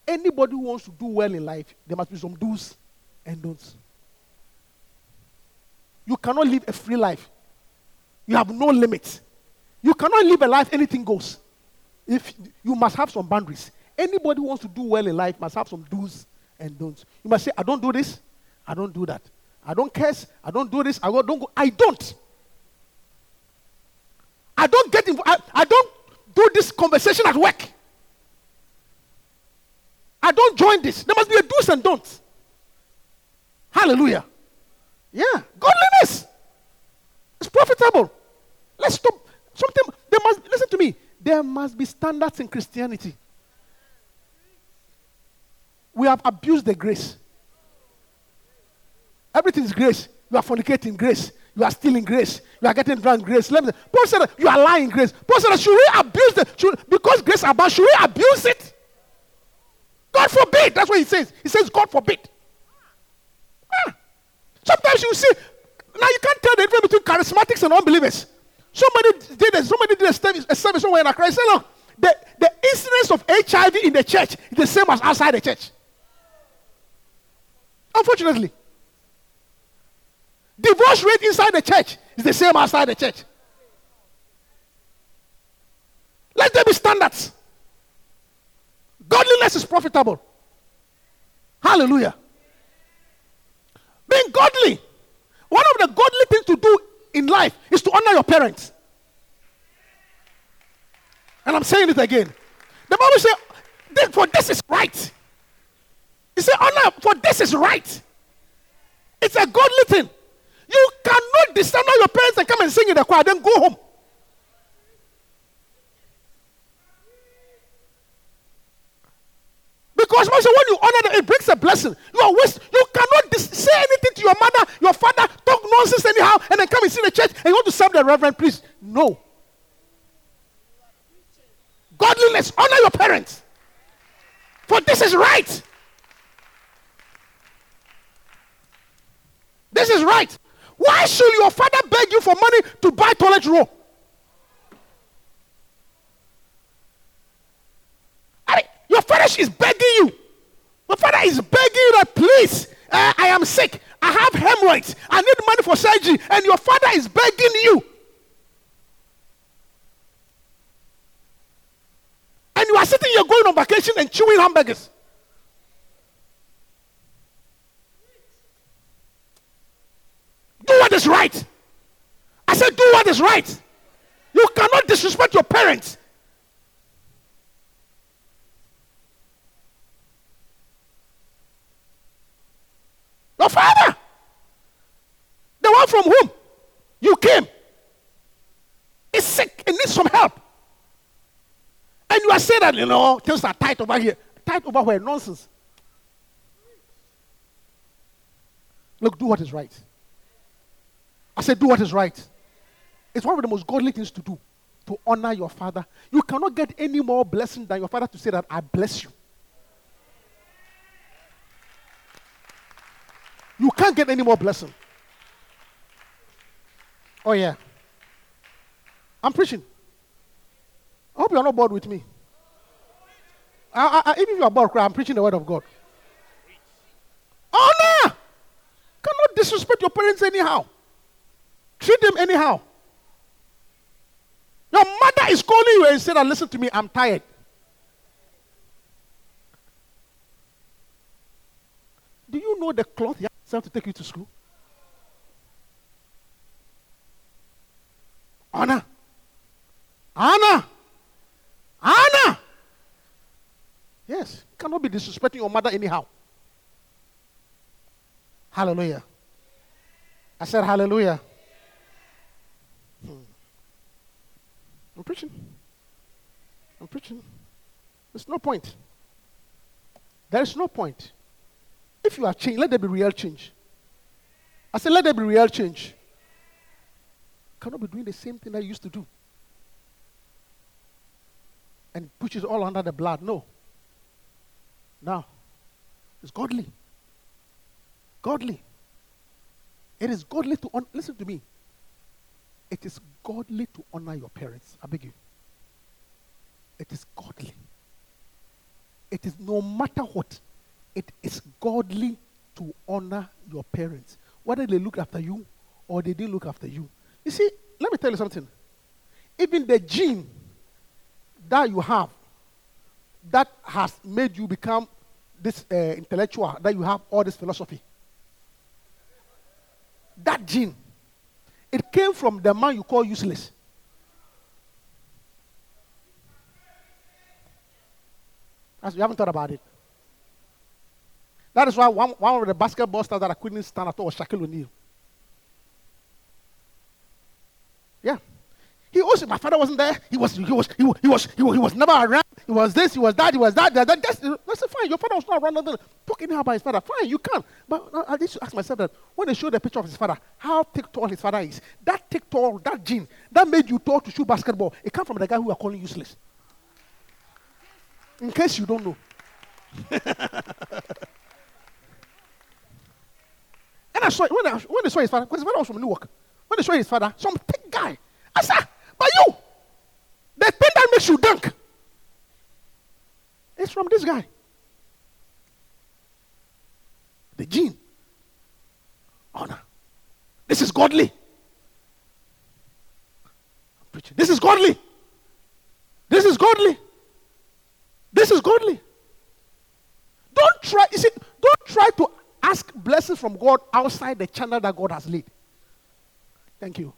Anybody who wants to do well in life, there must be some do's and don'ts. You cannot live a free life. You have no limits. You cannot live a life anything goes. If you must have some boundaries. Anybody who wants to do well in life must have some do's and don'ts. You must say, I don't do this, I don't do that. I don't curse, I don't do this, I don't go. I don't. I don't get involved. I, I don't do this conversation at work. I don't join this. There must be a do's and don'ts. Hallelujah. Yeah. Godliness. It's profitable. Let's stop. Something there must listen to me. There must be standards in Christianity. We have abused the grace. Everything is grace. You are fornicating grace. You are stealing grace. You are getting drunk grace. Let me Paul said you are lying grace. Paul said should we abuse the should, because grace about should we abuse it? God forbid. That's what he says. He says God forbid. Ah. Sometimes you see now you can't tell the difference between charismatics and unbelievers. Somebody did a, somebody did a service, a service somewhere in Accra. He said, look, the, the incidence of HIV in the church is the same as outside the church. Unfortunately. Divorce rate inside the church is the same outside the church. Let there be standards. Godliness is profitable. Hallelujah. Being godly. One of the godly things to do in life is to honor your parents. And I'm saying it again. The Bible says, for this is right. He said, honor, for this is right. It's a godly thing. You cannot dishonor your parents and come and sing in the choir, then go home. Because when you honor them, it brings a blessing. You are waste. You cannot dis- say anything to your mother, your father, talk nonsense anyhow, and then come and see the church and you want to serve the reverend priest. No. Godliness, honor your parents. For this is right. This is right. Why should your father beg you for money to buy toilet roll? I, father is begging you. my father is begging you that please, uh, I am sick. I have hemorrhoids. I need money for surgery. And your father is begging you. And you are sitting here going on vacation and chewing hamburgers. Do what is right. I said, do what is right. You cannot disrespect your parents. Your father, the one from whom you came, is sick and needs some help. And you are saying that, you know, things are tight over here. Tight over where? Nonsense. Look, do what is right. I said, do what is right. It's one of the most godly things to do, to honor your father. You cannot get any more blessing than your father to say that I bless you. You can't get any more blessing. Oh, yeah. I'm preaching. I hope you're not bored with me. I, I, even if you're bored, I'm preaching the word of God. Honor! Cannot disrespect your parents anyhow. Treat them anyhow. Your mother is calling you and said, Listen to me, I'm tired. Do you know the cloth have to take you to school? Anna. Anna. Anna. Yes, You cannot be disrespecting your mother anyhow. Hallelujah. I said hallelujah. Hmm. I'm preaching. I'm preaching. There's no point. There is no point. If you are changed, let there be real change. I said, let there be real change. Cannot be doing the same thing I used to do. And push it all under the blood. No. Now, it's godly. Godly. It is godly to honor. Listen to me. It is godly to honor your parents. I beg you. It is godly. It is no matter what, it is godly to honor your parents, whether they look after you or they didn't look after you. You see, let me tell you something. Even the gene that you have that has made you become this uh, intellectual, that you have all this philosophy, that gene, it came from the man you call useless. As you haven't thought about it. That is why one, one of the basketball stars that I couldn't stand at all was Shaquille O'Neal. Yeah. He also, my father wasn't there. He was, he was, he was, he was, he was, he was never around. He was this, he was that, he was that. that, that that's, that's fine. Your father was not around. Nothing. Talk about his father. Fine, you can. But I- used to ask myself that when they showed the picture of his father, how thick tall his father is. That thick tall, that gene, that made you tall to shoot basketball. It came from the guy who are calling useless. In case you don't know. [laughs] And I saw when I, when they saw his father, because his father was from Newark. When they saw his father, some thick guy. I said, but you, the thing that makes you dunk, it's from this guy. The gene. Oh, Honor. This is godly. This is godly. This is godly. This is godly. Don't try, you see, don't try to ask blessings from God outside the channel that God has laid. Thank you.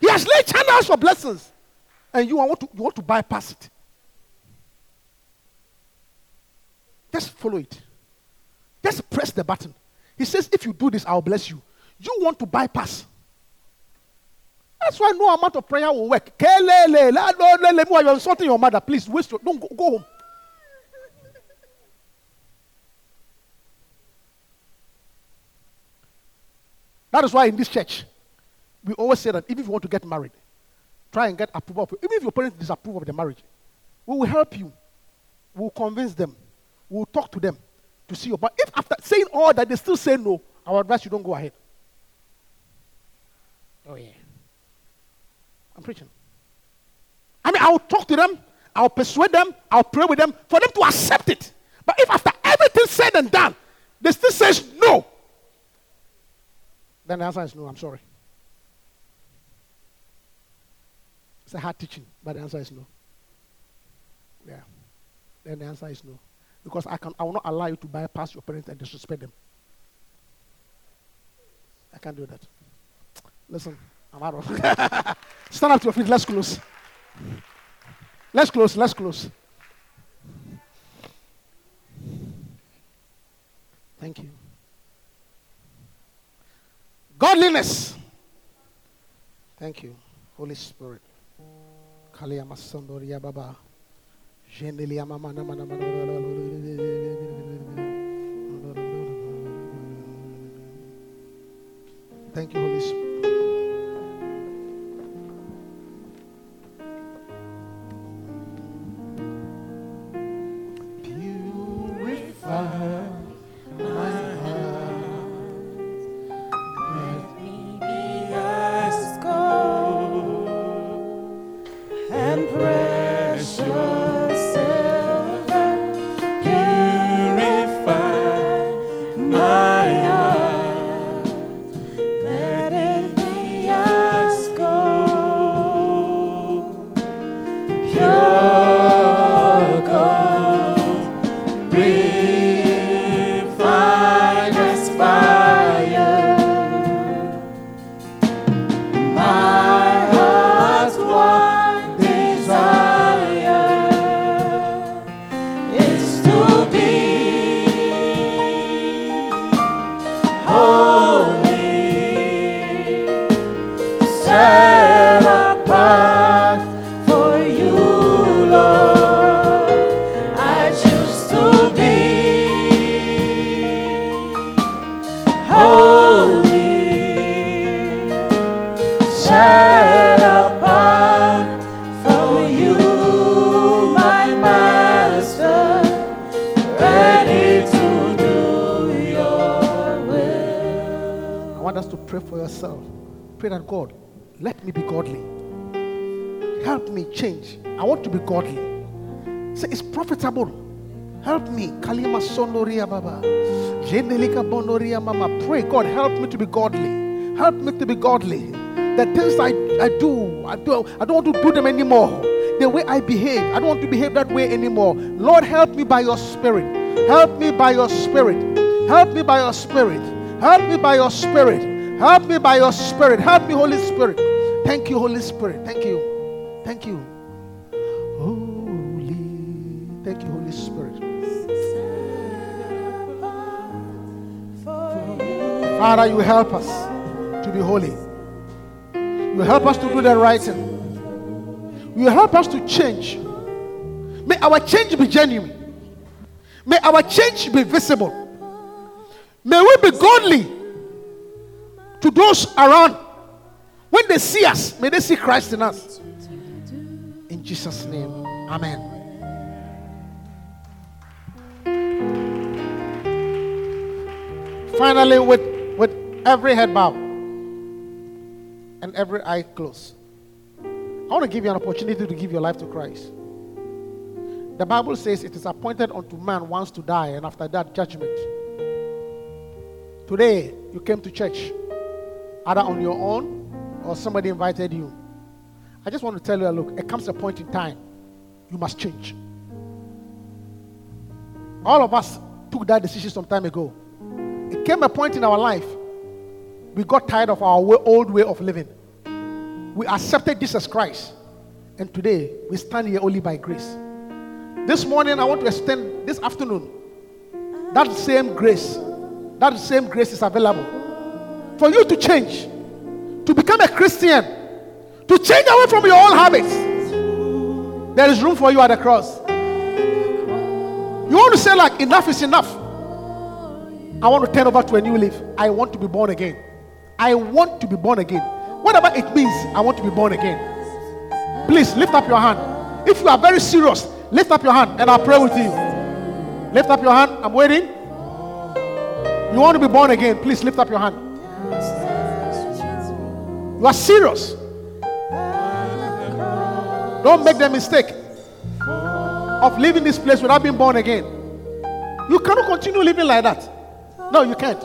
He has laid channels for blessings, and you want to, you want to bypass it. Just follow it. Just press the button. He says, if you do this, I'll bless you. You want to bypass. That's why no amount of prayer will work. You're insulting your mother. Please, waste your, don't go, go home. That is why in this church, we always say that even if you want to get married, try and get approval. Of, even if your parents disapprove of the marriage, we will help you. We will convince them. We will talk to them to see you. But if after saying all that they still say no, I would advise you don't go ahead. Oh yeah. I'm preaching. I mean, I'll talk to them, I'll persuade them, I'll pray with them for them to accept it. But if after everything said and done, they still says no, then the answer is no. I'm sorry. It's a hard teaching, but the answer is no. Yeah. Then the answer is no. Because I can I will not allow you to bypass your parents and disrespect them. I can't do that. Listen, I'm out of [laughs] Stand up to your feet. Let's close. Let's close. Let's close. Thank you. Godliness. Thank you, Holy Spirit. Thank you, Holy Spirit. God, let me be godly. Help me change. I want to be godly. Say it's profitable. Help me. Kalima sonoria baba. Jendelika bonoria mama. Pray, God, help me to be godly. Help me to be godly. The things I, I do, I do, I don't want to do them anymore. The way I behave, I don't want to behave that way anymore. Lord, help me by your spirit. Help me by your spirit. Help me by your spirit. Help me by your spirit. Help me by your spirit. Help me, Holy Spirit. Thank you, Holy Spirit. Thank you. Thank you. Holy. Thank you, Holy Spirit. Father, you help us to be holy. You help us to do the right thing. You help us to change. May our change be genuine. May our change be visible. May we be godly to those around. When they see us, may they see Christ in us. In Jesus' name, Amen. Finally, with, with every head bowed and every eye closed, I want to give you an opportunity to give your life to Christ. The Bible says it is appointed unto man once to die, and after that, judgment. Today, you came to church, either on your own or somebody invited you. I just want to tell you look, it comes a point in time you must change. All of us took that decision some time ago. It came a point in our life we got tired of our way, old way of living. We accepted Jesus Christ, and today we stand here only by grace. This morning, I want to extend this afternoon that same grace. That same grace is available for you to change, to become a Christian, to change away from your old habits. There is room for you at the cross. You want to say, like, enough is enough. I want to turn over to a new leaf. I want to be born again. I want to be born again. Whatever it means, I want to be born again. Please lift up your hand. If you are very serious, lift up your hand and I'll pray with you. Lift up your hand. I'm waiting. You want to be born again? Please lift up your hand. You are serious. Don't make the mistake of leaving this place without being born again. You cannot continue living like that. No, you can't.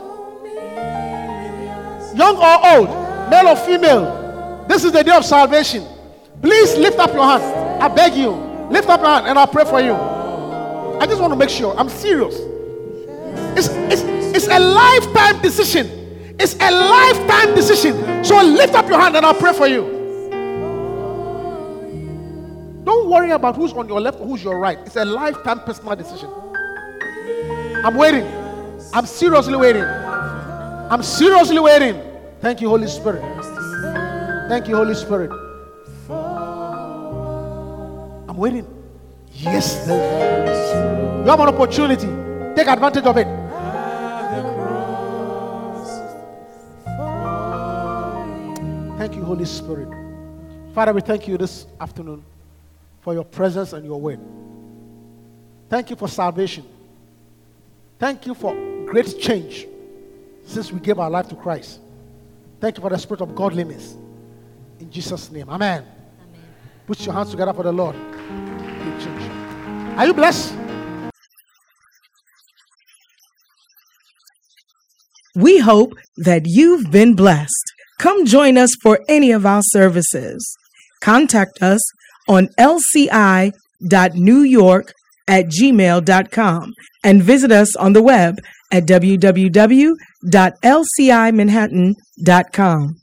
Young or old, male or female, this is the day of salvation. Please lift up your hand. I beg you. Lift up your hand and I'll pray for you. I just want to make sure. I'm serious. It's, it's, it's a lifetime decision. It's a lifetime decision. So lift up your hand and I'll pray for you. Don't worry about who's on your left or who's your right. It's a lifetime personal decision. I'm waiting. I'm seriously waiting. I'm seriously waiting. Thank you, Holy Spirit. Thank you, Holy Spirit. I'm waiting. Yes, you have an opportunity. Take advantage of it. Thank you, Holy Spirit. Father, we thank you this afternoon for your presence and your word. Thank you for salvation. Thank you for great change since we gave our life to Christ. Thank you for the spirit of godliness. In Jesus' name. Amen. Amen. Put your hands together for the Lord. Change. Are you blessed? We hope that you've been blessed. Come join us for any of our services. Contact us on lci.newyork at gmail.com and visit us on the web at www.lcimanhattan.com.